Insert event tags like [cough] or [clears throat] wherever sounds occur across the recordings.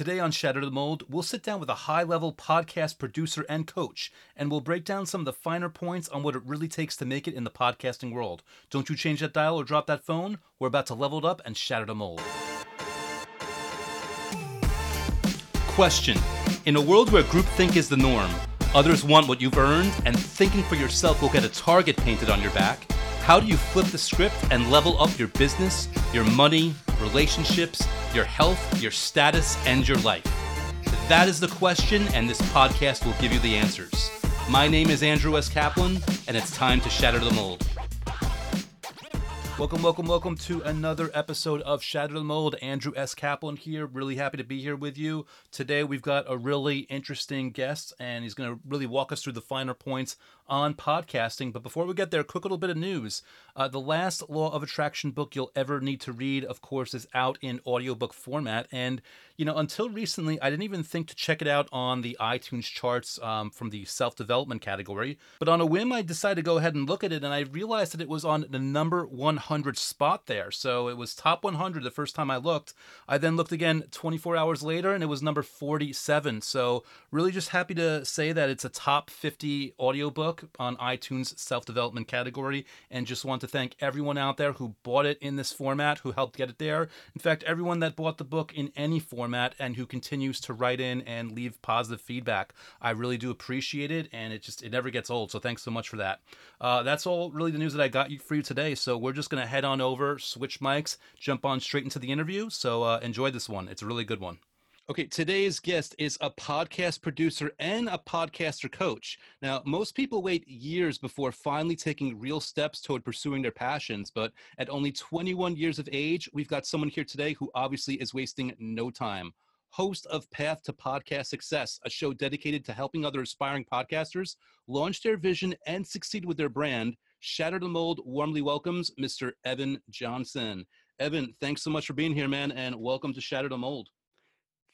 Today on Shatter the Mold, we'll sit down with a high level podcast producer and coach, and we'll break down some of the finer points on what it really takes to make it in the podcasting world. Don't you change that dial or drop that phone. We're about to level it up and shatter the mold. Question In a world where groupthink is the norm, others want what you've earned, and thinking for yourself will get a target painted on your back, how do you flip the script and level up your business, your money, relationships, your health, your status, and your life? That is the question, and this podcast will give you the answers. My name is Andrew S. Kaplan, and it's time to shatter the mold. Welcome, welcome, welcome to another episode of Shatter the Mold. Andrew S. Kaplan here. Really happy to be here with you. Today, we've got a really interesting guest, and he's going to really walk us through the finer points on podcasting. But before we get there, quick little bit of news. Uh, the last Law of Attraction book you'll ever need to read, of course, is out in audiobook format. And, you know, until recently, I didn't even think to check it out on the iTunes charts um, from the self development category. But on a whim, I decided to go ahead and look at it, and I realized that it was on the number 100 spot there. So it was top 100 the first time I looked. I then looked again 24 hours later, and it was number 47. So, really just happy to say that it's a top 50 audiobook on iTunes self development category. And just want to thank everyone out there who bought it in this format, who helped get it there. In fact, everyone that bought the book in any format and who continues to write in and leave positive feedback. I really do appreciate it. And it just, it never gets old. So thanks so much for that. Uh, that's all really the news that I got for you today. So we're just going to head on over, switch mics, jump on straight into the interview. So uh, enjoy this one. It's a really good one. Okay, today's guest is a podcast producer and a podcaster coach. Now, most people wait years before finally taking real steps toward pursuing their passions, but at only 21 years of age, we've got someone here today who obviously is wasting no time. Host of Path to Podcast Success, a show dedicated to helping other aspiring podcasters launch their vision and succeed with their brand, Shatter the Mold warmly welcomes Mr. Evan Johnson. Evan, thanks so much for being here, man, and welcome to Shatter the Mold.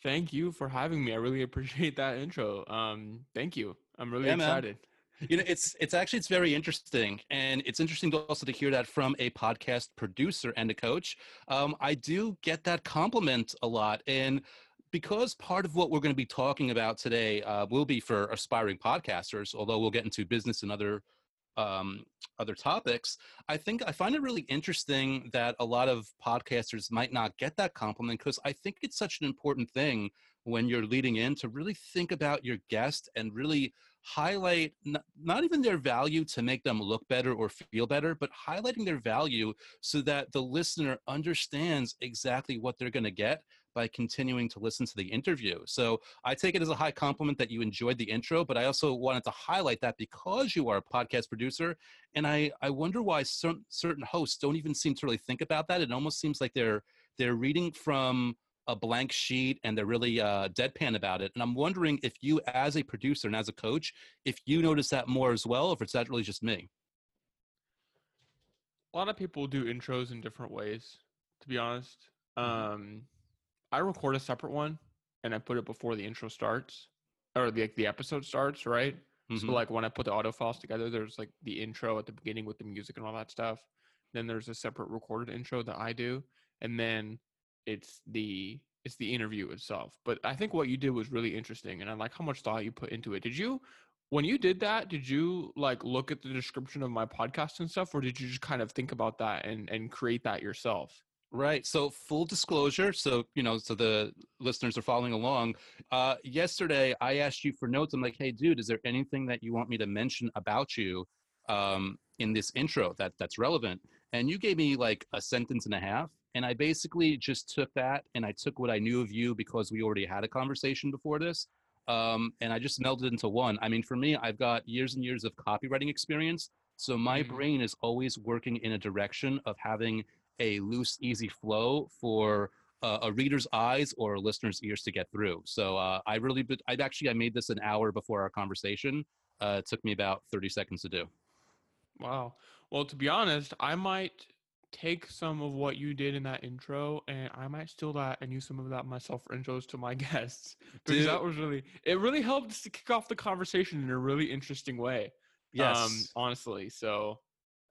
Thank you for having me. I really appreciate that intro. Um, thank you. I'm really yeah, excited. Man. You know, [laughs] it's it's actually it's very interesting, and it's interesting to also to hear that from a podcast producer and a coach. Um, I do get that compliment a lot, and because part of what we're going to be talking about today uh, will be for aspiring podcasters, although we'll get into business and other um, other topics, I think I find it really interesting that a lot of podcasters might not get that compliment because I think it's such an important thing when you're leading in to really think about your guest and really highlight n- not even their value to make them look better or feel better, but highlighting their value so that the listener understands exactly what they're going to get by continuing to listen to the interview. So I take it as a high compliment that you enjoyed the intro, but I also wanted to highlight that because you are a podcast producer. And I, I wonder why certain, certain hosts don't even seem to really think about that. It almost seems like they're, they're reading from a blank sheet and they're really uh, deadpan about it. And I'm wondering if you, as a producer and as a coach, if you notice that more as well, or if it's that really just me. A lot of people do intros in different ways, to be honest. Mm-hmm. Um, I record a separate one and I put it before the intro starts or the the episode starts, right? Mm-hmm. So like when I put the audio files together, there's like the intro at the beginning with the music and all that stuff. Then there's a separate recorded intro that I do, and then it's the it's the interview itself. But I think what you did was really interesting, and I like how much thought you put into it. Did you, when you did that, did you like look at the description of my podcast and stuff, or did you just kind of think about that and and create that yourself? Right. So full disclosure, so you know, so the listeners are following along. Uh, yesterday, I asked you for notes. I'm like, hey, dude, is there anything that you want me to mention about you um, in this intro that that's relevant? And you gave me like a sentence and a half, and I basically just took that and I took what I knew of you because we already had a conversation before this, um, and I just melded into one. I mean, for me, I've got years and years of copywriting experience, so my mm-hmm. brain is always working in a direction of having a loose, easy flow for uh, a reader's eyes or a listener's ears to get through. So uh, I really, I actually, I made this an hour before our conversation. Uh, it took me about 30 seconds to do. Wow. Well, to be honest, I might take some of what you did in that intro and I might steal that and use some of that myself for intros to my [laughs] guests. Because Dude. that was really, it really helped to kick off the conversation in a really interesting way. Yes. Um, honestly. So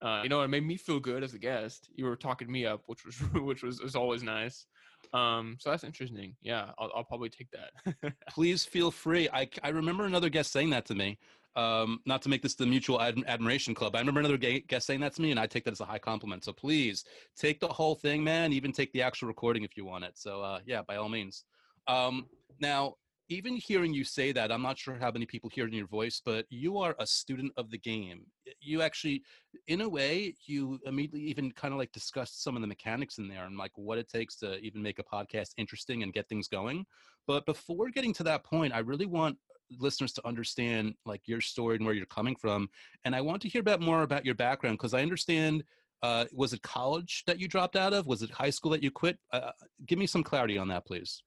uh, you know, it made me feel good as a guest. You were talking me up, which was [laughs] which was, was always nice. Um, so that's interesting. Yeah, I'll, I'll probably take that. [laughs] Please feel free. I, I remember another guest saying that to me. Um, not to make this the mutual ad- admiration club. I remember another guest saying that to me, and I take that as a high compliment. So please take the whole thing, man. Even take the actual recording if you want it. So uh, yeah, by all means. Um, now, even hearing you say that, I'm not sure how many people hear it in your voice, but you are a student of the game. You actually, in a way, you immediately even kind of like discussed some of the mechanics in there and like what it takes to even make a podcast interesting and get things going. But before getting to that point, I really want listeners to understand like your story and where you're coming from. And I want to hear about more about your background because I understand. Uh, was it college that you dropped out of? Was it high school that you quit? Uh, give me some clarity on that, please.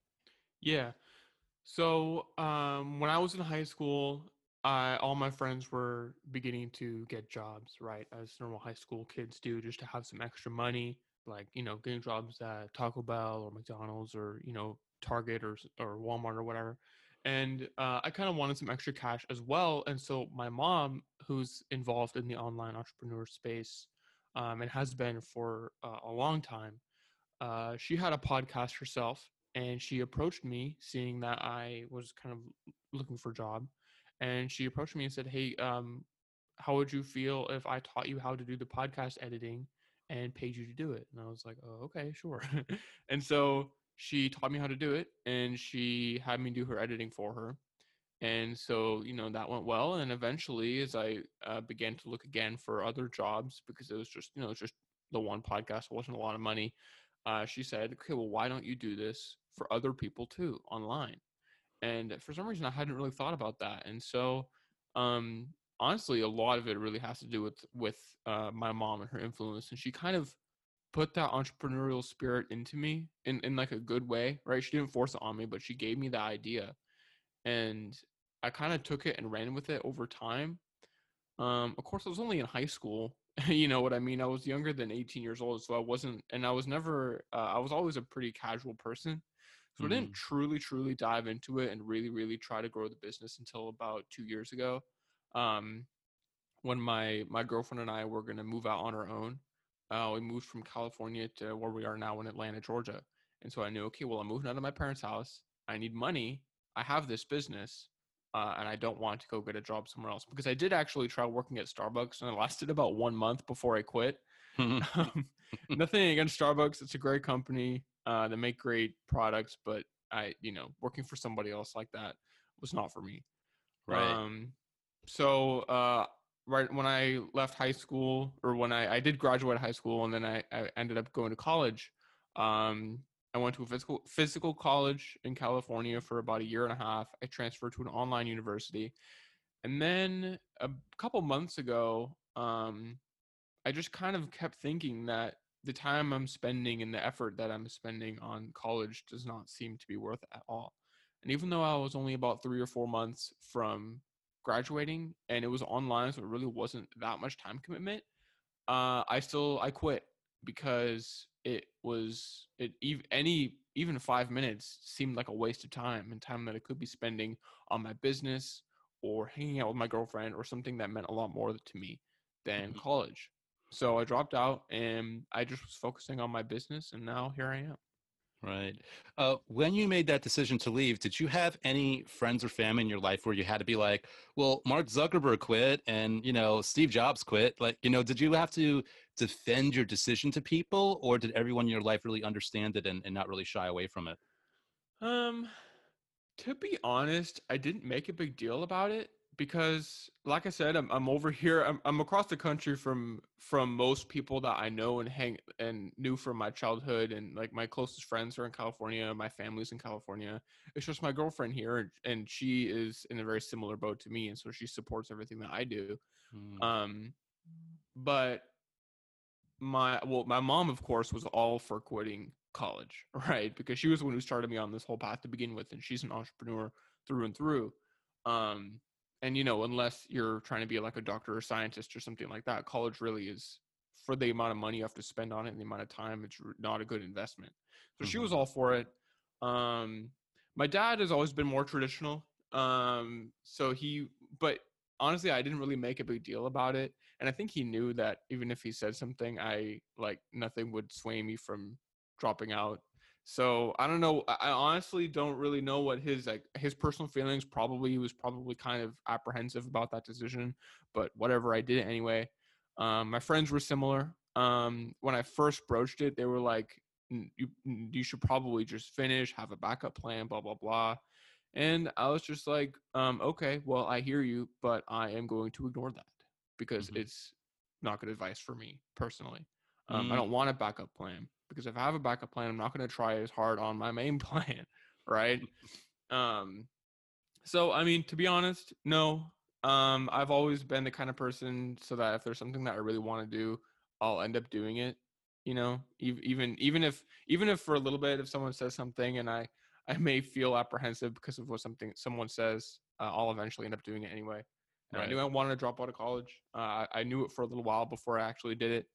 Yeah. So um, when I was in high school, I, all my friends were beginning to get jobs, right, as normal high school kids do, just to have some extra money, like you know, getting jobs at Taco Bell or McDonald's or you know Target or or Walmart or whatever. And uh, I kind of wanted some extra cash as well. And so my mom, who's involved in the online entrepreneur space, um, and has been for uh, a long time, uh, she had a podcast herself and she approached me seeing that I was kind of looking for a job and she approached me and said hey um, how would you feel if I taught you how to do the podcast editing and paid you to do it? And I was like oh okay sure. [laughs] And so she taught me how to do it and she had me do her editing for her. And so you know that went well and eventually as i uh, began to look again for other jobs because it was just you know just the one podcast it wasn't a lot of money uh, she said, okay, well, why don't you do this for other people too online? And for some reason, I hadn't really thought about that. And so, um, honestly, a lot of it really has to do with with uh, my mom and her influence. And she kind of put that entrepreneurial spirit into me in in like a good way, right? She didn't force it on me, but she gave me the idea, and I kind of took it and ran with it over time. Um, of course, I was only in high school, [laughs] you know what I mean? I was younger than 18 years old, so I wasn't, and I was never, uh, I was always a pretty casual person. So mm-hmm. I didn't truly, truly dive into it and really, really try to grow the business until about two years ago. Um, when my my girlfriend and I were going to move out on our own, uh, we moved from California to where we are now in Atlanta, Georgia. And so I knew, okay, well, I'm moving out of my parents' house. I need money. I have this business uh, and I don't want to go get a job somewhere else because I did actually try working at Starbucks and it lasted about one month before I quit. [laughs] [laughs] um, nothing against Starbucks; it's a great company. Uh, they make great products, but I, you know, working for somebody else like that was not for me. Right. Um, so uh, right when I left high school, or when I, I did graduate high school, and then I, I ended up going to college. Um, I went to a physical physical college in California for about a year and a half. I transferred to an online university, and then a couple months ago, um, I just kind of kept thinking that the time I'm spending and the effort that I'm spending on college does not seem to be worth it at all. And even though I was only about three or four months from graduating and it was online, so it really wasn't that much time commitment, uh, I still I quit because it was it even any even five minutes seemed like a waste of time and time that I could be spending on my business or hanging out with my girlfriend or something that meant a lot more to me than mm-hmm. college. So I dropped out and I just was focusing on my business and now here I am. Right. Uh, when you made that decision to leave, did you have any friends or family in your life where you had to be like, well, Mark Zuckerberg quit and, you know, Steve Jobs quit? Like, you know, did you have to defend your decision to people or did everyone in your life really understand it and, and not really shy away from it? Um, to be honest, I didn't make a big deal about it because like i said i'm, I'm over here I'm, I'm across the country from from most people that i know and hang and knew from my childhood and like my closest friends are in california my family's in california. It's just my girlfriend here and, she is in a very similar boat to me and so she supports everything that i do. Mm. um but my well my mom of course was all for quitting college [laughs] right? Because she was the one who started me on this whole path to begin with and she's an entrepreneur through and through. Um and you know unless you're trying to be like a doctor or scientist or something like that college really is for the amount of money you have to spend on it and the amount of time it's not a good investment so mm-hmm. she was mm-hmm. all for it um my dad has always been more traditional um so he but honestly i didn't really make a big deal about it and i think he knew that even if he said something i like nothing would sway me from dropping out So I don't know. I honestly don't really know what his like his personal feelings. Probably he was probably kind of apprehensive about that decision, but whatever. I did it anyway. Um, my friends were similar. Um, when I first broached it, they were like, "You you should probably just finish, have a backup plan, blah blah blah." And I was just like, um, "Okay, well, I hear you, but I am going to ignore that because mm-hmm. it's not good advice for me personally. Um, mm. I don't want a backup plan." Because if I have a backup plan, I'm not going to try as hard on my main [laughs] plan, right? um, so I mean, to be honest, no. Um, I've always been the kind of person so that if there's something that I really want to do, I'll end up doing it. You know, even even if even if for a little bit, if someone says something and I I may feel apprehensive because of what something someone says, uh, I'll eventually end up doing it anyway. And right. I knew I wanted to drop out of college. Uh, I, I knew it for a little while before I actually did it.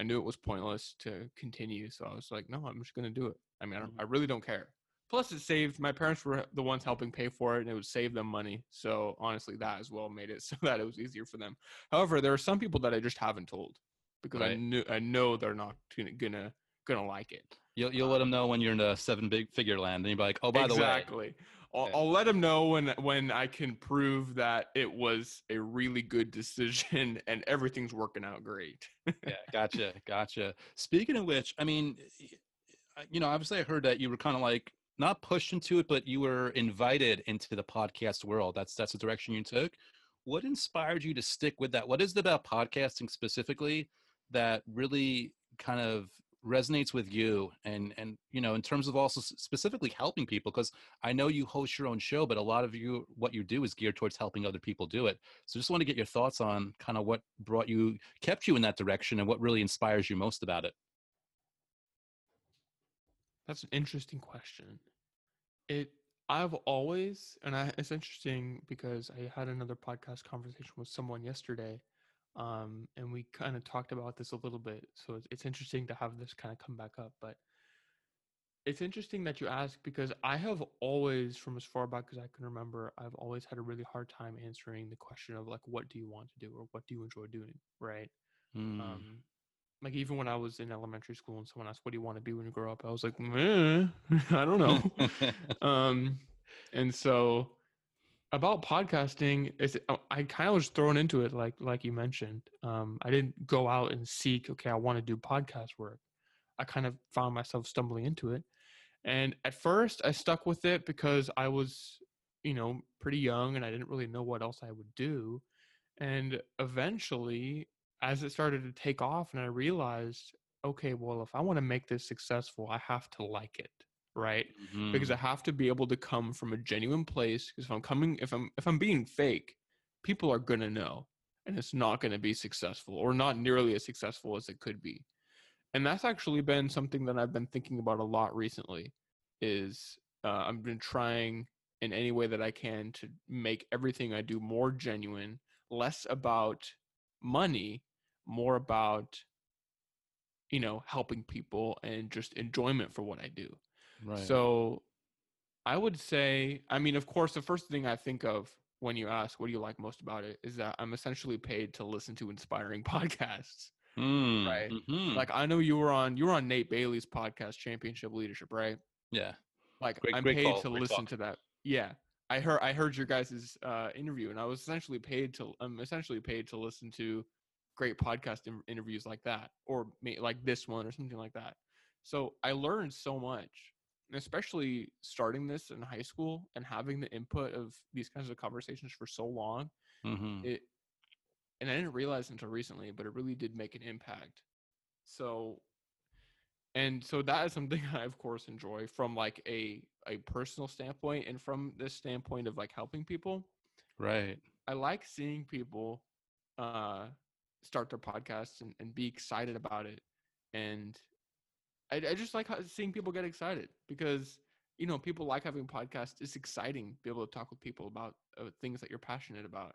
I knew it was pointless to continue, so I was like, no, I'm just gonna do it. I mean, I, I really don't care. Plus, it saved my parents were the ones helping pay for it, and it would save them money. So honestly, that as well made it [laughs] so that it was easier for them. However, there are some people that I just haven't told because right. I knew I know they're not gonna gonna, like it. You'll you'll um, let them know when you're in the seven big figure land, and you'll be like, oh, by exactly. the way, exactly. I'll, I'll, let them know when when I can prove that it was a really good decision [laughs] and everything's working out great. yeah, [laughs] gotcha, gotcha. Speaking of which, I mean, you know, obviously I heard that you were kind of like not pushed into it, but you were invited into the podcast world. That's that's the direction you took. What inspired you to stick with that? What is it about podcasting specifically that really kind of resonates with you and and you know in terms of also specifically helping people because i know you host your own show but a lot of you what you do is geared towards helping other people do it. So just want to get your thoughts on kind of what brought you kept you in that direction and what really inspires you most about it. That's an interesting question. It i've always and i it's interesting because i had another podcast conversation with someone yesterday um, and we kind of talked about this a little bit. So it's, it's interesting to have this kind of come back up. But it's interesting that you ask because I have always, from as far back as I can remember, I've always had a really hard time answering the question of like, what do you want to do or what do you enjoy doing, right? Mm. Um, like even when I was in elementary school and someone asked, "What do you want to be when you grow up?" I was like, [laughs] "I don't know." [laughs] um, and so about podcasting is oh, I kind of was thrown into it like like you mentioned. Um, I didn't go out and seek. Okay, I want to do podcast work. I kind of found myself stumbling into it, and at first I stuck with it because I was, you know, pretty young and I didn't really know what else I would do. And eventually, as it started to take off, and I realized, okay, well, if I want to make this successful, I have to like it right mm-hmm. because i have to be able to come from a genuine place because if i'm coming if i'm if i'm being fake people are going to know and it's not going to be successful or not nearly as successful as it could be and that's actually been something that i've been thinking about a lot recently is uh, i've been trying in any way that i can to make everything i do more genuine less about money more about you know helping people and just enjoyment for what i do Right. So I would say, I mean, of course, the first thing I think of when you ask, what do you like most about it, is that I'm essentially paid to listen to inspiring [laughs] podcasts. Mm, right. Mm-hmm. Like I know you were on you were on Nate Bailey's podcast, Championship Leadership, right? Yeah. Like great, I'm great paid call, to listen to that. Yeah. I heard I heard your guys' uh, interview, and I was essentially paid to I'm essentially paid to listen to great podcast in- interviews like that, or like this one, or something like that. So I learned so much especially starting this in high school and having the input of these kinds of conversations for so long mm-hmm. it and i didn't realize until recently but it really did make an impact. So and so that is something [laughs] i of course enjoy from like a a personal standpoint and from this standpoint of like helping people. Right. I like seeing people uh start their podcasts and, and be excited about it and I, I just like seeing people get excited because you know people like having podcasts. It's exciting to be able to talk with people about uh, things that you're passionate about.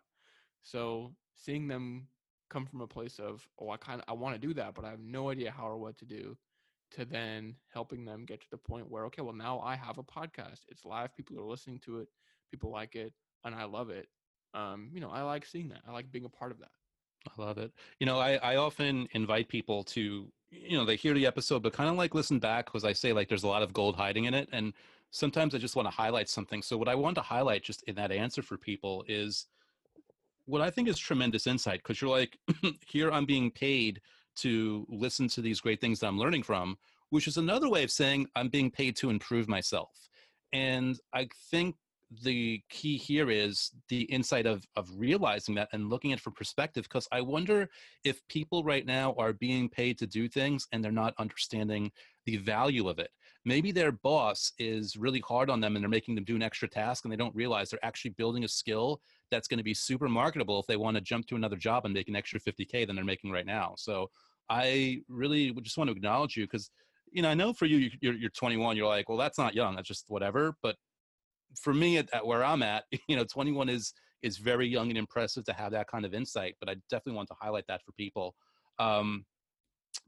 So seeing them come from a place of oh I kind of I want to do that, but I have no idea how or what to do, to then helping them get to the point where okay well now I have a podcast. It's live. People are listening to it. People like it, and I love it. Um, you know I like seeing that. I like being a part of that. I love it. You know, I, I often invite people to you know they hear the episode but kind of like listen back because i say like there's a lot of gold hiding in it and sometimes i just want to highlight something. So what i want to highlight just in that answer for people is what i think is tremendous insight because you're like [clears throat] here i'm being paid to listen to these great things that i'm learning from which is another way of saying i'm being paid to improve myself. And i think the key here is the insight of of realizing that and looking at it from perspective because i wonder if people right now are being paid to do things and they're not understanding the value of it. Maybe their boss is really hard on them and they're making them do an extra task and they don't realize they're actually building a skill that's going to be super marketable if they want to jump to another job and make an extra 50k than they're making right now. So i really just want to acknowledge you because you know i know for you you're, you're 21 you're like well that's not young that's just whatever but for me at, at, where I'm at, [laughs] you know, 21 is is very young and impressive to have that kind of insight. But I definitely want to highlight that for people. Um,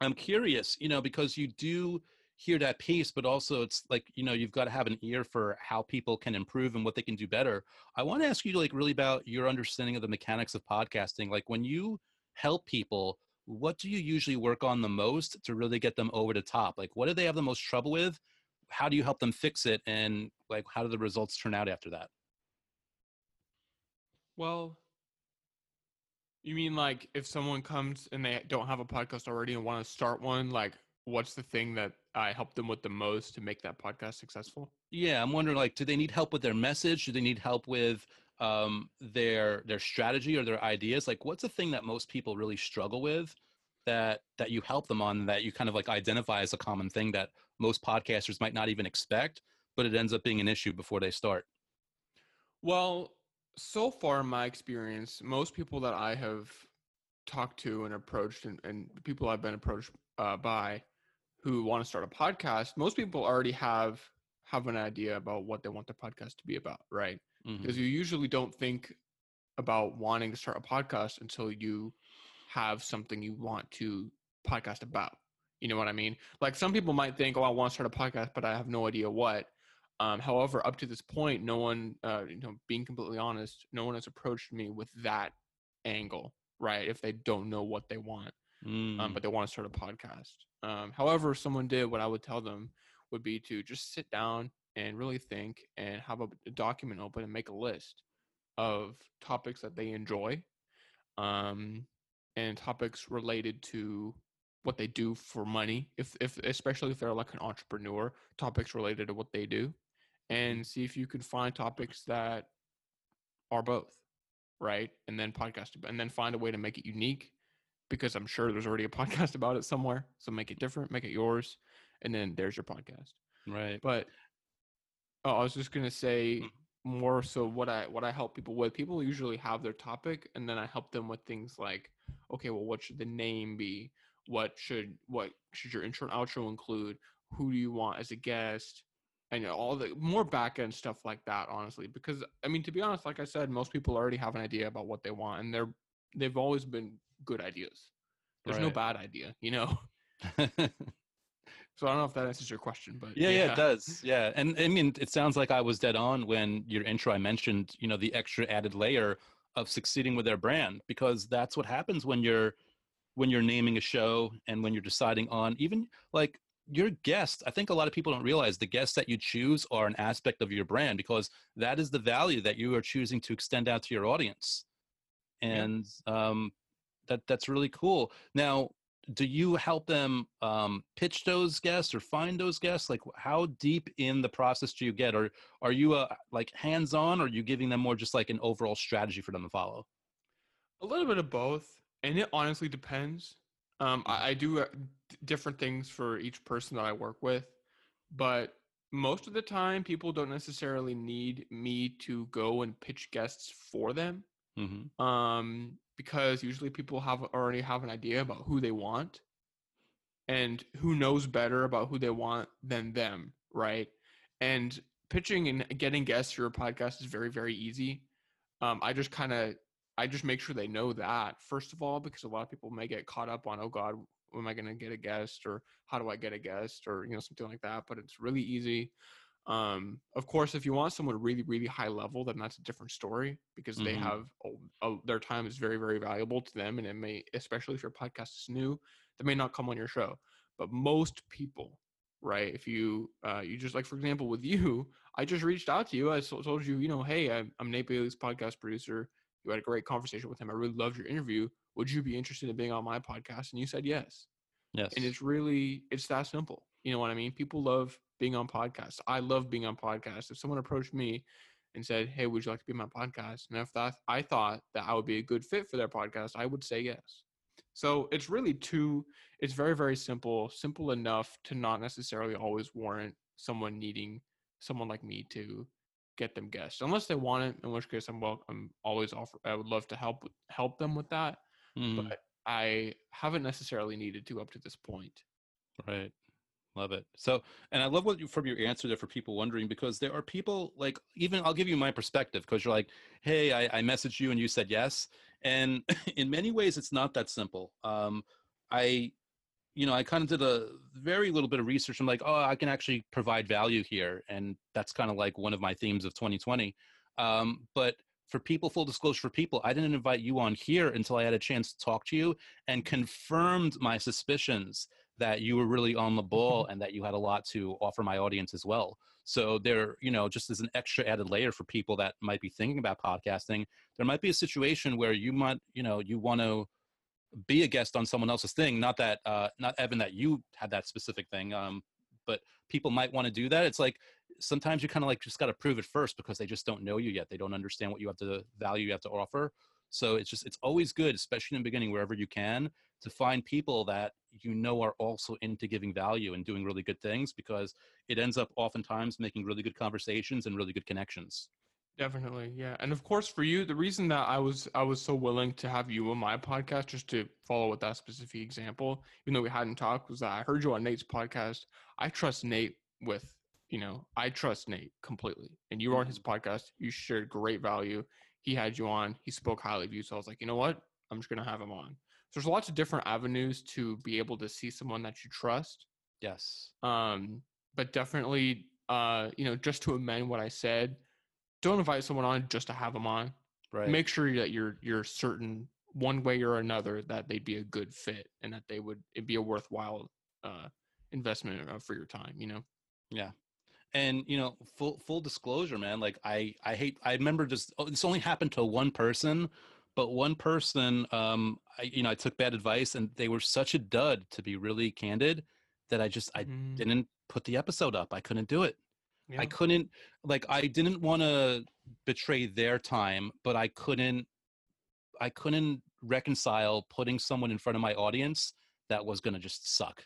I'm curious, you know, because you do hear that piece, but also it's like you know you've got to have an ear for how people can improve and what they can do better. I want to ask you like really about your understanding of the mechanics of podcasting. Like when you help people, what do you usually work on the most to really get them over the top? Like what do they have the most trouble with? How do you help them fix it and like how do the results turn out after that? Well you mean like if someone comes and they don't have a podcast already and want to start one like what's the thing that i help them with the most to make that podcast successful? Yeah i'm wondering like do they need help with their message? Do they need help with um, their their strategy or their ideas? Like what's the thing that most people really struggle with that that you help them on that you kind of like identify as a common thing that most podcasters might not even expect, but it ends up being an issue before they start? Well, so far in my experience, most people that I have talked to and approached, and, and people I've been approached uh, by who want to start a podcast, most people already have have an idea about what they want the podcast to be about, right? Mm-hmm. Because you usually don't think about wanting to start a podcast until you have something you want to podcast about. You know what I mean? Like some people might think, "Oh, I want to start a podcast, but I have no idea what." Um, however, up to this point, no one, uh, you know, being completely honest, no one has approached me with that angle, right? If they don't know what they want, mm. um, but they want to start a podcast. Um, however, if someone did, what I would tell them would be to just sit down and really think and have a, a document open and make a list of topics that they enjoy, um, and topics related to what they do for money if if especially if they're like an entrepreneur topics related to what they do and mm-hmm. see if you can find topics that are both right and then podcast and then find a way to make it unique because i'm sure there's already a [laughs] podcast about it somewhere so make it different make it yours and then there's your podcast right but oh, i was just going to say mm. more so what i what i help people with people usually have their topic and then i help them with things like okay well what should the name be? What should what should your intro and outro include? Who do you want as a guest? And you know, all the more back end stuff like that honestly because i mean to be honest like i said most people already have an idea about what they want and they're they've always been good ideas. There's right. no bad idea you know? [laughs] So i don't know if that answers your question but yeah, yeah yeah. it does. Yeah and i mean it sounds like i was dead on when your intro i mentioned you know the extra added layer of succeeding with their brand because that's what happens when you're when you're naming a show and when you're deciding on even like your guests i think a lot of people don't realize the guests that you choose are an aspect of your brand because that is the value that you are choosing to extend out to your audience and yeah. um, that that's really cool now do you help them um, pitch those guests or find those guests like how deep in the process do you get or are you uh, like hands-on or are you giving them more just like an overall strategy for them to follow a little bit of both and it honestly depends. Um, I, I do uh, different things for each person that I work with, but most of the time, people don't necessarily need me to go and pitch guests for them. Mm-hmm. Um, because usually people have already have an idea about who they want, and who knows better about who they want than them, right? And pitching and getting guests for your podcast is very very easy. Um, I just kind of I just make sure they know that first of all, because a lot of people may get caught up on, oh God, am I going to get a guest or how do I get a guest or you know something like that. But it's really easy. Um, of course, if you want someone really really high level, then that's a different story because mm-hmm. they have a, a, their time is very very valuable to them, and it may especially if your podcast is new, they may not come on your show. but most people right if you uh you just like for example with you [laughs] i just reached out to you i told you you know hey i'm, I'm nate bailey's podcast producer. You had a great conversation with him. I really loved your interview. Would you be interested in being on my podcast? And you said yes. Yes. and it's really it's that simple. You know what i mean? People love being on podcasts i love being on podcasts if someone approached me and said hey would you like to be on my podcast and if that i thought that i would be a good fit for their podcast i would say yes so it's really two. it's very, very simple, simple enough to not necessarily always warrant someone needing someone like me to get them guests, unless they want it. In which case, I'm well, I'm always offer. I would love to help help them with that, mm. but I haven't necessarily needed to up to this point. Right. Love it. So, and I love what you from your answer there for people wondering because there are people like even I'll give you my perspective because you're like, hey, I, I messaged you and you said yes, and [laughs] in many ways it's not that simple. Um, I, you know, I kind of did a very little bit of research. I'm like, oh, I can actually provide value here, and that's kind of like one of my themes of 2020. Um, but for people, full disclosure for people, I didn't invite you on here until I had a chance to talk to you and confirmed my suspicions that you were really on the ball mm-hmm. and that you had a lot to offer my audience as well. So there, you know, just as an extra added layer for people that might be thinking about podcasting, there might be a situation where you might, you know, you want to be a guest on someone else's thing. Not that, uh, not Evan, that you had that specific thing, um, but people might want to do that. It's like sometimes you kind of like just got to prove it first because they just don't know you yet. They don't understand what you have to value you have to offer. So it's just it's always good, especially in the beginning, wherever you can, to find people that you know are also into giving value and doing really good things because it ends up oftentimes making really good conversations and really good connections. Definitely, yeah. And of course for you, the reason that I was I was so willing to have you on my podcast just to follow with that specific example, even though we hadn't talked, was that I heard you on Nate's podcast. I trust Nate with you know, I trust Nate completely. And you were on his mm-hmm. podcast. You shared great value he had you on. He spoke highly of you. So I was like, you know what? I'm just going to have him on. So there's lots of different avenues to be able to see someone that you trust. Yes. Um, but definitely, uh, you know, just to amend what I said, don't invite someone on just to have them on. Right. Make sure that you're you're certain one way or another that they'd be a good fit and that they would it be a worthwhile uh, investment uh, for your time. You know. Yeah and you know full full disclosure man like i i hate i remember just oh, this only happened to one person but one person um I, you know i took bad advice and they were such a dud to be really candid that i just i mm. didn't put the episode up i couldn't do it yeah. i couldn't like i didn't want to betray their time but i couldn't i couldn't reconcile putting someone in front of my audience that was going to just suck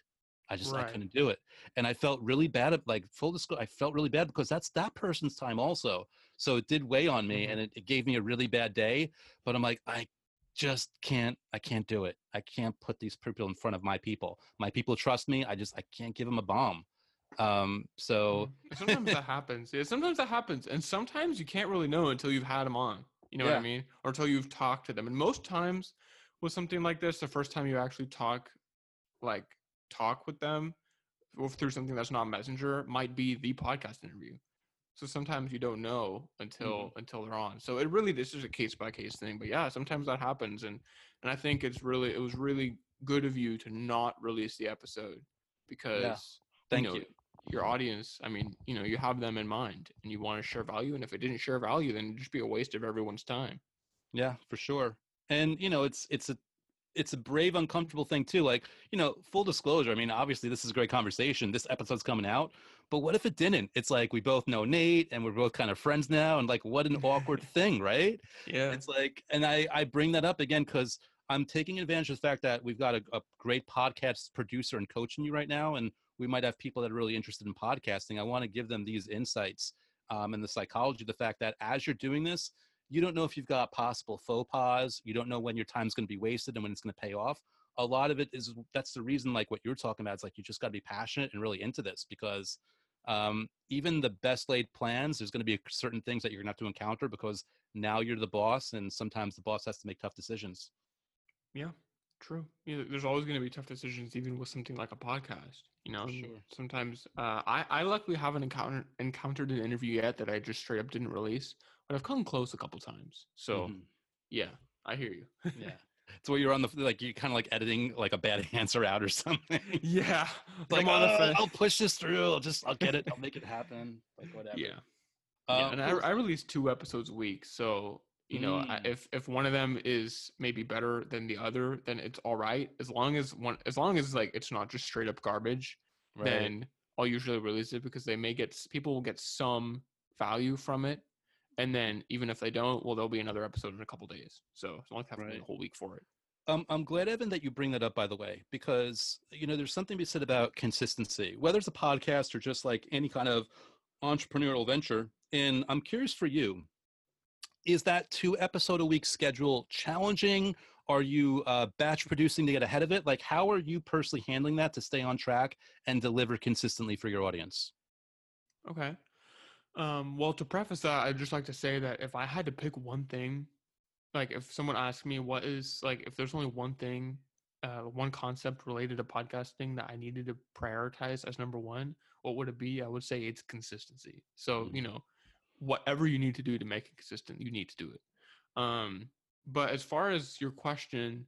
I just right. I couldn't do it, and I felt really bad. Like full disclosure, I felt really bad because that's that person's time also. So it did weigh on me, mm-hmm. and it, it gave me a really bad day. But I'm like, I just can't. I can't do it. I can't put these people in front of my people. My people trust me. I just I can't give them a bomb. Um. So mm-hmm. sometimes that happens. Yeah. Sometimes that happens, and sometimes you can't really know until you've had them on. You know yeah. what I mean? Or until you've talked to them. And most times with something like this, the first time you actually talk, like talk with them through something that's not messenger might be the podcast interview. So sometimes you don't know until mm-hmm. until they're on. So it really this is a case by case thing but yeah sometimes that happens and and i think it's really it was really good of you to not release the episode because yeah. thank you, know, you. your audience i mean you know you have them in mind and you want to share value and if it didn't share value then it'd just be a waste of everyone's time. Yeah for sure. And you know it's it's a it's a brave, uncomfortable thing too. Like, you know, full disclosure. I mean, obviously, this is a great conversation. This episode's coming out, but what if it didn't? It's like we both know Nate, and we're both kind of friends now, and like, what an awkward [laughs] thing, right? Yeah. It's like, and I I bring that up again because I'm taking advantage of the fact that we've got a, a great podcast producer and coaching you right now, and we might have people that are really interested in podcasting. I want to give them these insights um, and the psychology, of the fact that as you're doing this, you don't know if you've got possible faux pas. You don't know when your time's going to be wasted and when it's going to pay off. A lot of it is that's the reason, like what you're talking about, is like you just got to be passionate and really into this because um, even the best laid plans, there's going to be certain things that you're going to have to encounter because now you're the boss, and sometimes the boss has to make tough decisions. Yeah, true. There's always going to be tough decisions, even with something like a podcast. You know, sure. sometimes uh, I I luckily haven't encountered encountered an interview yet that I just straight up didn't release but I've come close a couple times. So, mm-hmm. yeah, I hear you. yeah. [laughs] It's where you're on the like you're kind of like editing like a bad [laughs] answer out or something. Yeah, [laughs] like oh, I'll push this through. I'll just I'll get it. I'll make it happen. Like whatever. Yeah. Um, yeah, and I, I release two episodes a week, so you know mm. if if one of them is maybe better than the other, then it's all right. As long as one, as long as like it's not just straight up garbage, right. then I'll usually release it because they may get people will get some value from it and then even if they don't, well, there'll be another episode in a couple days. So it's only have right. a whole week for it. Um, I'm glad, Evan, that you bring that up, by the way, because you know there's something to be said about consistency, whether it's a podcast or just like any kind of entrepreneurial venture. And I'm curious for you, is that two episode a week schedule challenging? Are you uh, batch producing to get ahead of it? Like, how are you personally handling that to stay on track and deliver consistently for your audience? Okay. Um, well, to preface that, I'd just like to say that if I had to pick one thing, like if someone asked me what is like, if there's only one thing, uh, one concept related to podcasting that I needed to prioritize as number one, what would it be? I would say it's consistency. So, mm-hmm. you know, whatever you need to do to make it consistent, you need to do it. Um, but as far as your question,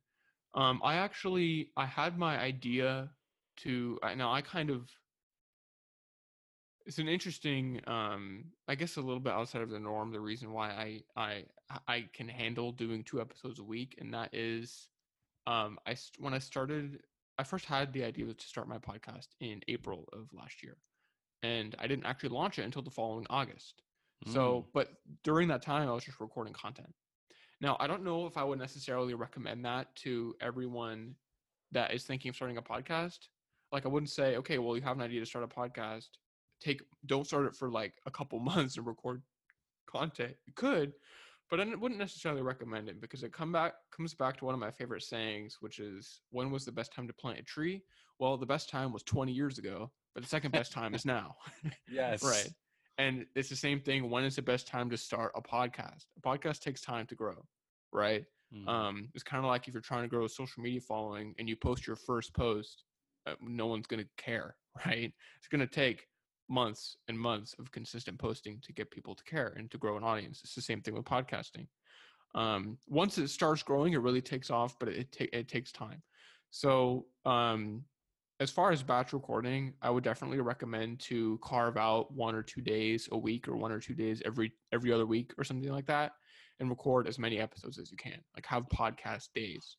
um, I actually I had my idea to now I kind of it's an interesting um i guess a little bit outside of the norm the reason why i i i can handle doing two episodes a week and that is um i when i started i first had the idea to start my podcast in april of last year and i didn't actually launch it until the following august. Mm. so but during that time i was just recording content. Now i don't know if i would necessarily recommend that to everyone that is thinking of starting a podcast. Like i wouldn't say okay well you have an idea to start a podcast take don't start it for like a couple [laughs] months and record content. You could, but I wouldn't necessarily recommend it because it come back comes back to one of my favorite sayings, which is when was the best time to plant a tree? Well, the best time was 20 years ago, but the second best time is now. [laughs] yes. right. And it's the same thing. When is the best time to start a podcast? A podcast takes time to grow, right? Mm-hmm. Um, it's kind of like if you're trying to grow a social media following and you post your first post, uh, no one's going to care, [laughs] right? It's going to take months and months of consistent posting to get people to care and to grow an audience. It's the same thing with podcasting. Um, once it starts growing, it really takes off, but it, ta- it takes time. So, um, as far as batch recording, I would definitely recommend to carve out one or two days a week or one or two days every every other week or something like that and record as many episodes as you can. Like have podcast days.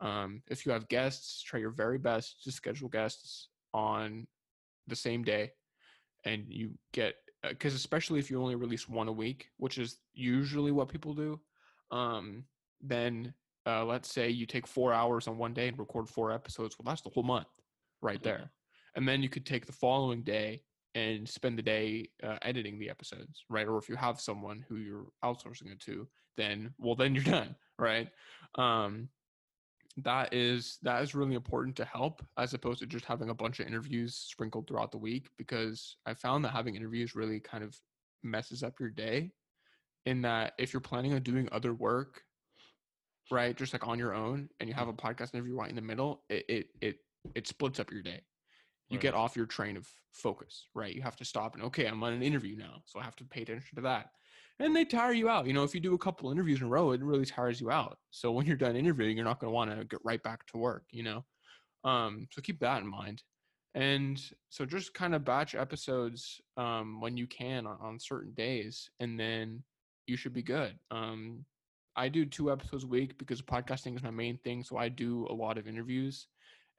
Um, if you have guests, try your very best to schedule guests on the same day and you get because uh, especially if you only release one a week, which is usually what people do, um, then uh, let's say you take four hours on one day and record four episodes. Well, that's the whole month right there. And then you could take the following day and spend the day uh, editing the episodes, right? Or if you have someone who you're outsourcing it to, then well, then you're [laughs] done, right? Um, that is that is really important to help as opposed to just having a bunch of interviews sprinkled throughout the week because i found that having interviews really kind of messes up your day in that if you're planning on doing other work right just like on your own and you have a mm-hmm. podcast interview right in the middle it it it, it splits up your day. You right. get off your train of focus right? You have to stop and okay i'm on an interview now so i have to pay attention to that and they tire you out. You know, if you do a couple interviews in a row, it really tires you out. So when you're done interviewing, you're not going to want to get right back to work, you know? Um, so keep that in mind. And so just kind of batch episodes um, when you can on, on, certain days, and then you should be good. Um, I do two episodes a week because podcasting is my main thing. So I do a lot of interviews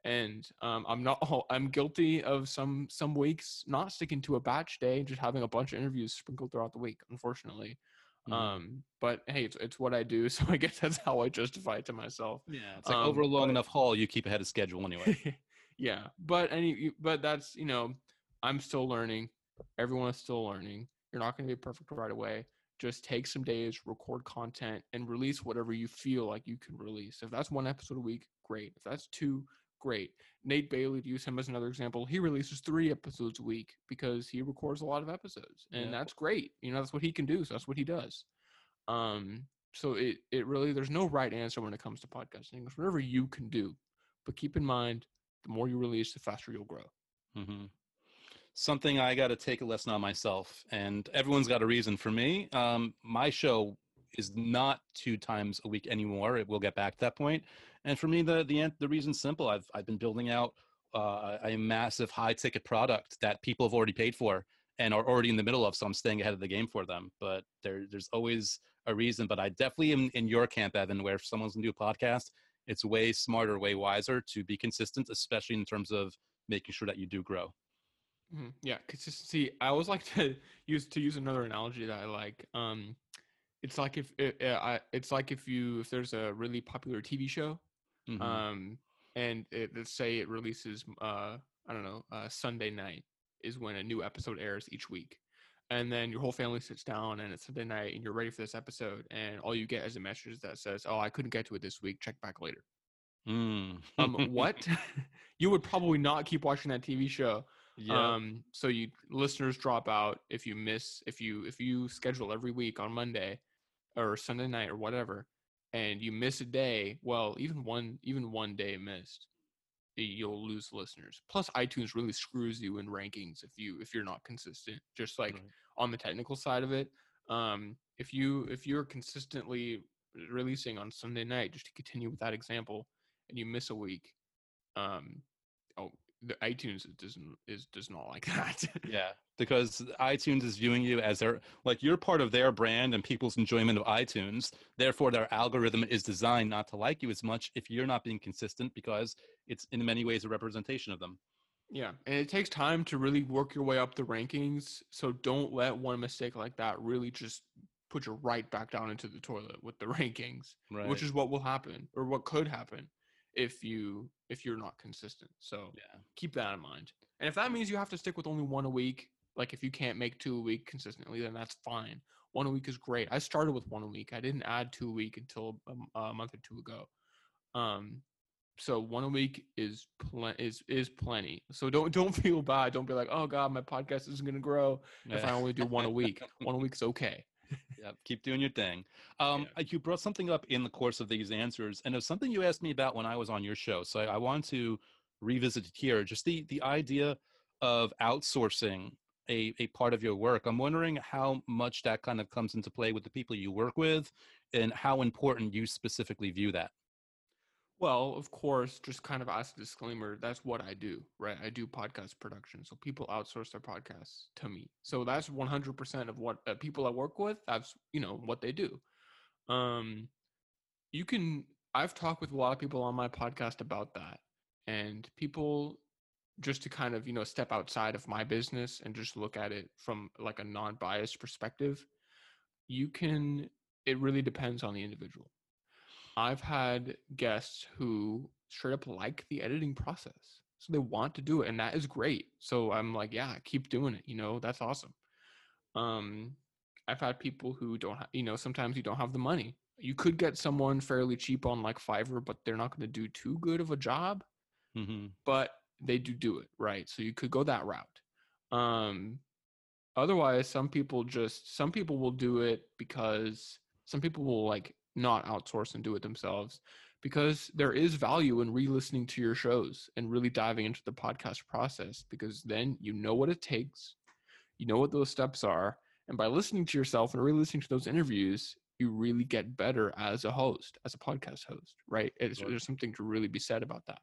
and um, I'm not. [laughs] I'm guilty of some some weeks not sticking to a batch day, just having a bunch of interviews sprinkled throughout the week. Unfortunately, mm. um, but hey, it's it's what I do, [laughs] so I guess that's how I justify it to myself. Yeah, it's like um, over a long but, enough haul, you keep ahead of schedule anyway. [laughs] yeah, but any but that's you know, I'm still learning. Everyone is still learning. You're not going to be perfect right away. Just take some days, record content, and release whatever you feel like you can release. If that's one episode a week, great. If that's two, great. Nate Bailey, to use him as another example, he releases three episodes a week because he records a lot of episodes, and yeah. that's great. You know, that's what he can do, so that's what he does. Um, so it it really there's no right answer when it comes to podcasting. It's whatever you can do, but keep in mind, the more you release, the faster you'll grow. Mm-hmm. Something I got to take a lesson on myself, and everyone's got a reason for me. Um, my show is not two times a week anymore. It will get back to that point. And for me, the the the reason's simple. I've I've been building out uh, a massive high ticket product that people have already paid for and are already in the middle of. So I'm staying ahead of the game for them. But there there's always a reason. But I definitely am in your camp, Evan, where if someone's a podcast, it's way smarter, way wiser to be consistent, especially in terms of making sure that you do grow. Mm-hmm. Yeah, consistency. I always like to [laughs] use to use another analogy that I like. Um, it's like if it, it, it's like if you if there's a really popular TV show, mm-hmm. um, and it, let's say it releases, uh, I don't know, uh, Sunday night is when a new episode airs each week, and then your whole family sits down and it's Sunday night and you're ready for this episode, and all you get is a message that says, "Oh, I couldn't get to it this week. Check back later." Mm. um, what? [laughs] [laughs] you would probably not keep watching that TV show yeah. Um, so you listeners drop out if you miss if you if you schedule every week on Monday or Sunday night or whatever, and you miss a day, well, even one even one day missed, you'll lose listeners. Plus, iTunes really screws you in rankings if you if you're not consistent. Just like right. on the technical side of it, um, if you if you're consistently releasing on Sunday night, just to continue with that example, and you miss a week, um, the iTunes doesn't is does not like [laughs] that. yeah, because iTunes is viewing you as their like you're part of their brand and people's enjoyment of iTunes. Therefore, their algorithm is designed not to like you as much if you're not being consistent because it's in many ways a representation of them. Yeah, and it takes time to really work your way up the rankings. So don't let one mistake like that really just put you right back down into the toilet with the [laughs] rankings, right. which is what will happen or what could happen if you if you're not consistent. So yeah, keep that in mind. And if that means you have to stick with only one a week, like if you can't make two a week consistently, then that's fine. One a week is great. I started with one a week. I didn't add two a week until a, a month or two ago. Um, so one a week is pl- is is plenty. So don't [laughs] don't feel bad. Don't be like, oh god, my podcast isn't gonna grow yeah. if I only do one a week. one a week is okay yeah, keep doing your thing. Um, yeah. You brought something up in the course of these answers, and it was something you asked me about when I was on your show. So I, I want to revisit it here. Just the the idea of outsourcing a, a part of your work. I'm wondering how much that kind of comes into play with the people you work with, and how important you specifically view that. Well, of course, just kind of as a disclaimer, that's what I do, right? I do podcast production. So people outsource their podcasts to me. So that's 100% of what uh, people I work with, that's, you know, what they do. Um you can I've talked with a lot of people on my podcast about that. And people just to kind of, you know, step outside of my business and just look at it from like a non-biased perspective, you can it really depends on the individual I've had guests who straight up like the editing process. So they want to do it and that is great. So I'm like, yeah, keep doing it, you know, that's awesome. Um I've had people who don't have, you know, sometimes you don't have the money. You could get someone fairly cheap on like Fiverr, but they're not going to do too good of a job. Mm-hmm. But they do do it, right? So you could go that route. Um otherwise some people just some people will do it because some people will like not outsource and do it themselves because there is value in re-listening to your shows and really diving into the podcast process because then you know what it takes you know what those steps are and by listening to yourself and re-listening to those interviews you really get better as a host as a podcast host right? It's, there's something to really be said about that.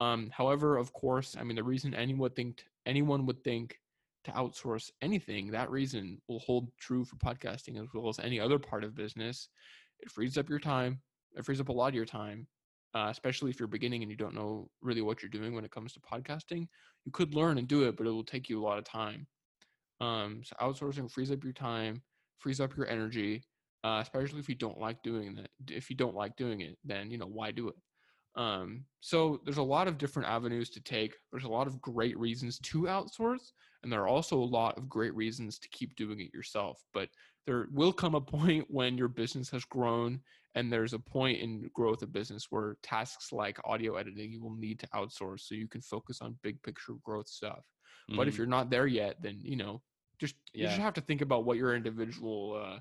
Um, however of course i mean the reason anyone would think anyone would think to outsource anything that reason will hold true for podcasting as well as any other part of business it frees up your time. It frees up a lot of your time, uh, especially if you're beginning and you don't know really what you're doing when it comes to podcasting. You could learn and do it, but it will take you a lot of time. Um, so outsourcing frees up your time, frees up your energy, uh, especially if you don't like doing that. If you don't like doing it, then you know why do it. Um, so there's a lot of different avenues to take. There's a lot of great reasons to outsource, and there are also a lot of great reasons to keep doing it yourself. But there will come a point when your business has grown and there's a point in growth of business where tasks like audio editing you will need to outsource so you can focus on big picture growth stuff mm-hmm. but if mm-hmm. you're not there yet then you know just yeah. you just have to think about what your individual uh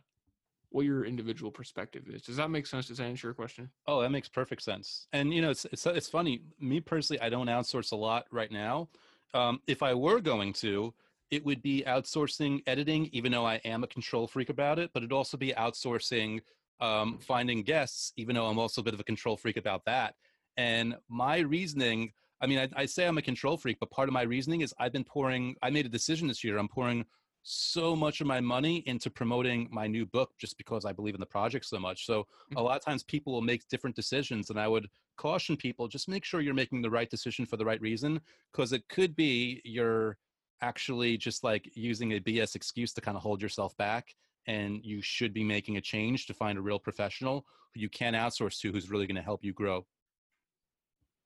what your individual perspective is does that make sense does that answer your question oh that makes perfect sense and you know it's it's, it's funny me personally i don't outsource a lot right now um, if i were going to it would be outsourcing editing, even though I am a control freak about it, but it'd also be outsourcing um, finding guests, even though I'm also a bit of a control freak about that. And my reasoning, I mean, I, I say I'm a control freak, but part of my reasoning is I've been pouring, I made a decision this year. I'm pouring so much of my money into promoting my new book just because I believe in the project so much. So a mm-hmm. lot of times people will make different decisions and I would caution people just make sure you're making the right decision for the right reason because it could be you're actually just like using a BS excuse to kind of hold yourself back and you should be making a change to find a real professional who you can outsource to who's really going to help you grow.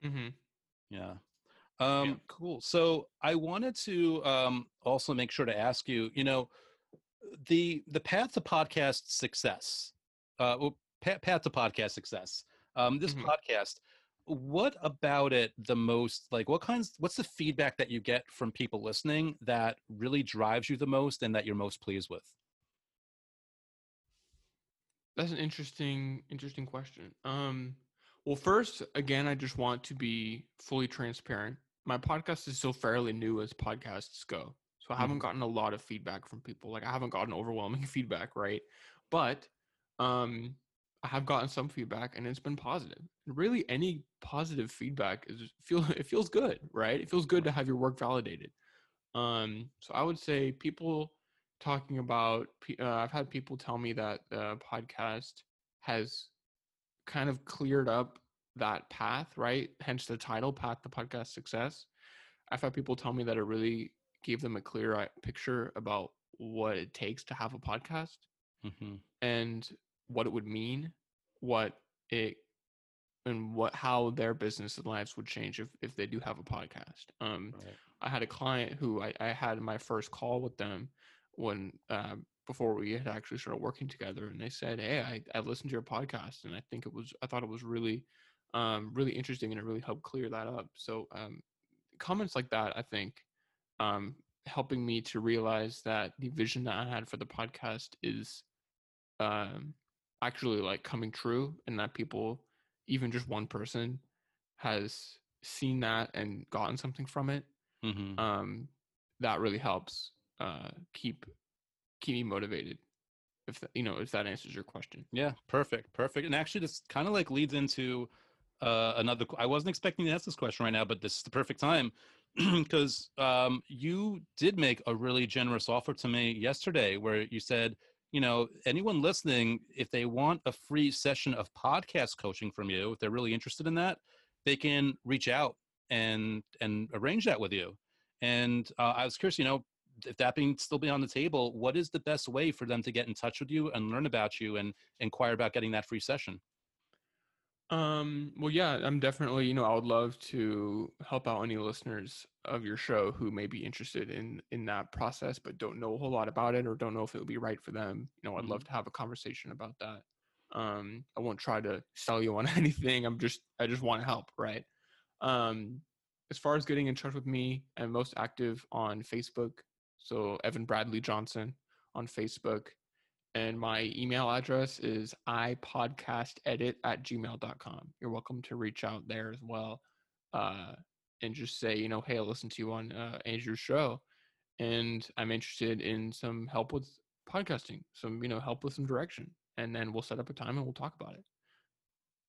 Mm-hmm. Yeah. Um, Yeah. cool. So I wanted to um, also make sure to ask you, you know, the the path to podcast success, uh, well, path, path to podcast success. Um, this Mhm. podcast, what about it the most? Like, what kinds? What's the feedback that you get from people listening that really drives you the most and that you're most pleased with? That's an interesting interesting question. Um well first again I just want to be fully transparent. My podcast is still fairly new as podcasts go. So I haven't Mhm. gotten a lot of feedback from people. Like I haven't gotten overwhelming [laughs] feedback, right? But um I have gotten some feedback and it's been positive. Really any positive feedback is feel [laughs] it feels good, right? It feels good to have your work validated. Um so I would say people talking about uh, i've had people tell me that the podcast has kind of cleared up that path right hence the title path to podcast success i've had people tell me that it really gave them a clear picture about what it takes to have a podcast mm-hmm. and what it would mean what it and what how their business and lives would change if, if they do have a podcast um right. i had a client who I, I had my first call with them when uh, before we had actually started working together and they said hey I, I listened to your podcast and i think it was i thought it was really um, really interesting and it really helped clear that up so um, comments like that i think um, helping me to realize that the vision that i had for the podcast is um, actually like coming true and that people even just one person has seen that and gotten something from it Mm-hmm. um, that really helps uh, keep keep me motivated. If that, you know, if that answers your question. Yeah, perfect, perfect. And actually, this kind of like leads into uh, another. I wasn't expecting to ask this question right now, but this is the perfect time [clears throat] because um, you did make a really generous offer to me yesterday, where you said, you know, anyone listening, if they want a free session of podcast coaching from you, if they're really interested in that, they can reach out and and arrange that with you. And uh, I was curious, you know, if that being still be on the table, what is the best way for them to get in touch with you and learn about you and inquire about getting that free session? Um, well, yeah, I'm definitely, you know, I would love to help out any listeners of your show who may be interested in in that process but don't know a whole lot about it or don't know if it would be right for them. You know, I'd love to have a conversation about that. Um, I won't try to sell you on [laughs] anything. I'm just I just want to help, right? Um, as far as getting in touch with me, I'm most active on Facebook. So Evan Bradley Johnson on Facebook. And my email address is ipodcastedit at gmail.com. You're welcome to reach out there as well uh, and just say, you know, hey, I listened to you on uh, Andrew's show and I'm interested in some help with podcasting, some, you know, help with some direction. And then we'll set up a time and we'll talk about it.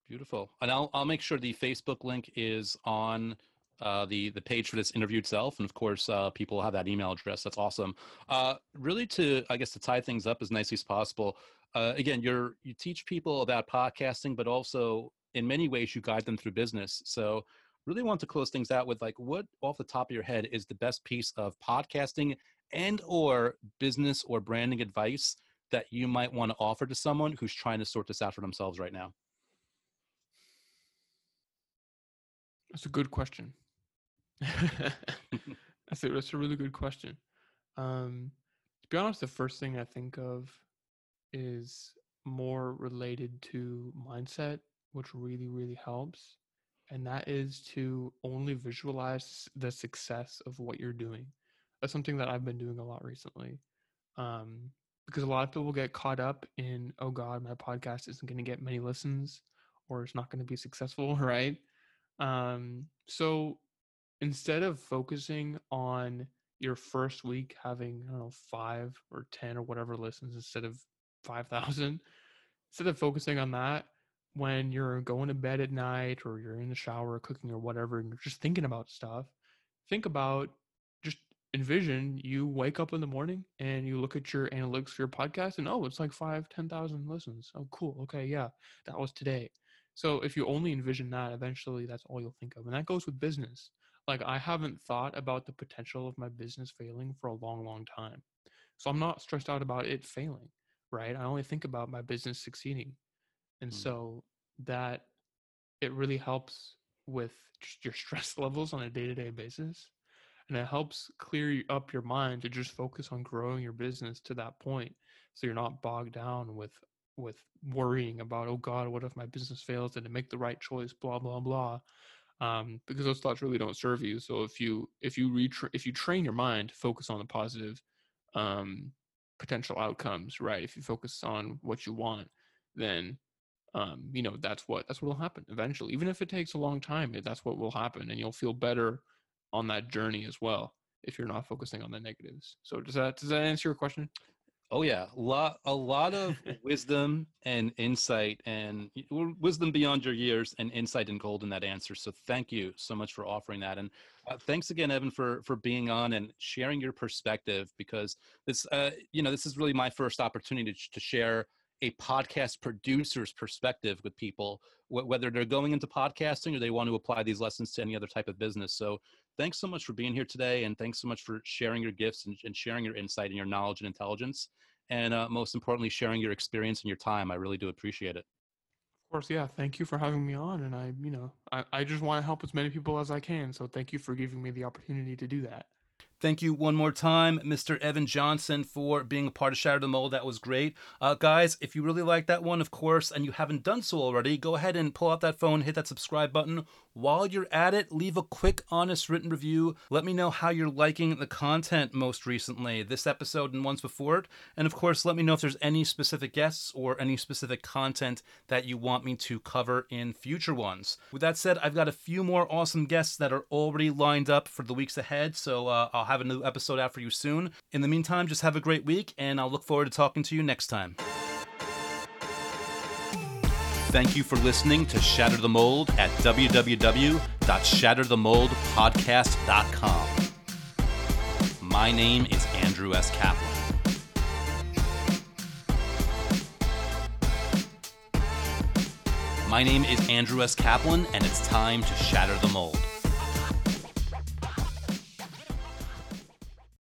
Beautiful. And I'll, I'll make sure the Facebook link is on uh, the the page for this interview itself, and of course, uh, people have that email address. That's awesome. Uh, really, to I guess to tie things up as nicely as possible. Uh, again, you're you teach people about podcasting, but also in many ways you guide them through business. So, really want to close things out with like what off the top of your head is the best piece of podcasting and or business or branding advice that you might want to offer to someone who's trying to sort this out for themselves right now. That's a good question. [laughs] that's a that's a really good question. Um, to be honest, the first thing I think of is more related to mindset, which really really helps, and that is to only visualize the success of what you're doing. That's something that I've been doing a lot recently. Um, because a lot of people get caught up in, oh God, my podcast isn't going to get many listens or it's not going to be successful, [laughs] right? Um, so instead of focusing on your first week having I don't know five or ten or whatever listens instead of five thousand, instead of focusing on that when you're going to bed at night or you're in the shower cooking or whatever and you're just thinking about stuff think about just envision you wake up in the morning and you look at your analytics for your podcast and oh it's like five ten thousand listens. Oh cool. Okay yeah that was today. So if you only envision that eventually that's all you'll think of and that goes with business. Like i haven't thought about the potential of my business failing for a long long time. So i'm not stressed out about it failing right? I only think about my business succeeding and mm. so that it really helps with your [laughs] stress levels on a day-to-day basis and it helps clear up your mind to just focus on growing your business to that point so you're not bogged down with with worrying about oh god what if my business fails? And to make the right choice? blah blah blah um, because those thoughts really don't serve you. So if you if you retra- if you train your mind to focus on the positive um, potential outcomes right if you focus on what you want then um, you know that's what that's what will happen eventually even if it takes a long time that's what will happen and you'll feel better on that journey as well if you're not focusing on the negatives. So does that does that answer your question? Oh yeah, a lot a lot of wisdom and insight and wisdom beyond your years and insight and gold in that answer. So thank you so much for offering that and uh, thanks again Evan for for being on and sharing your perspective because this uh, you know this is really my first opportunity to, to share a podcast producer's perspective with people, whether they're going into podcasting or they want to apply these lessons to any other type of business. So, thanks so much for being here today, and thanks so much for sharing your gifts and, and sharing your insight and your knowledge and intelligence, and uh, most importantly, sharing your experience and your time. I really do appreciate it. Of course, yeah. Thank you for having me on, and I, you know, I, I just want to help as many people as I can. So, thank you for giving me the opportunity to do that. Thank you one more time, Mr. Evan Johnson, for being a part of Shatter the Mold. That was great. Uh, guys, if you really like that one, of course, and you haven't done so already, go ahead and pull out that phone, hit that subscribe button. While you're at it, leave a quick, honest written review. Let me know how you're liking the content most recently, this episode and ones before it. And of course, let me know if there's any specific guests or any specific content that you want me to cover in future ones. With that said, I've got a few more awesome guests that are already lined up for the weeks ahead, so uh, I'll have a new episode out for you soon. In the meantime, just have a great week, and I'll look forward to talking to you next time. Thank you for listening to Shatter the Mold at www.shatterthemoldpodcast.com. My name is Andrew S. Kaplan. My name is Andrew S. Kaplan, and it's time to shatter the mold.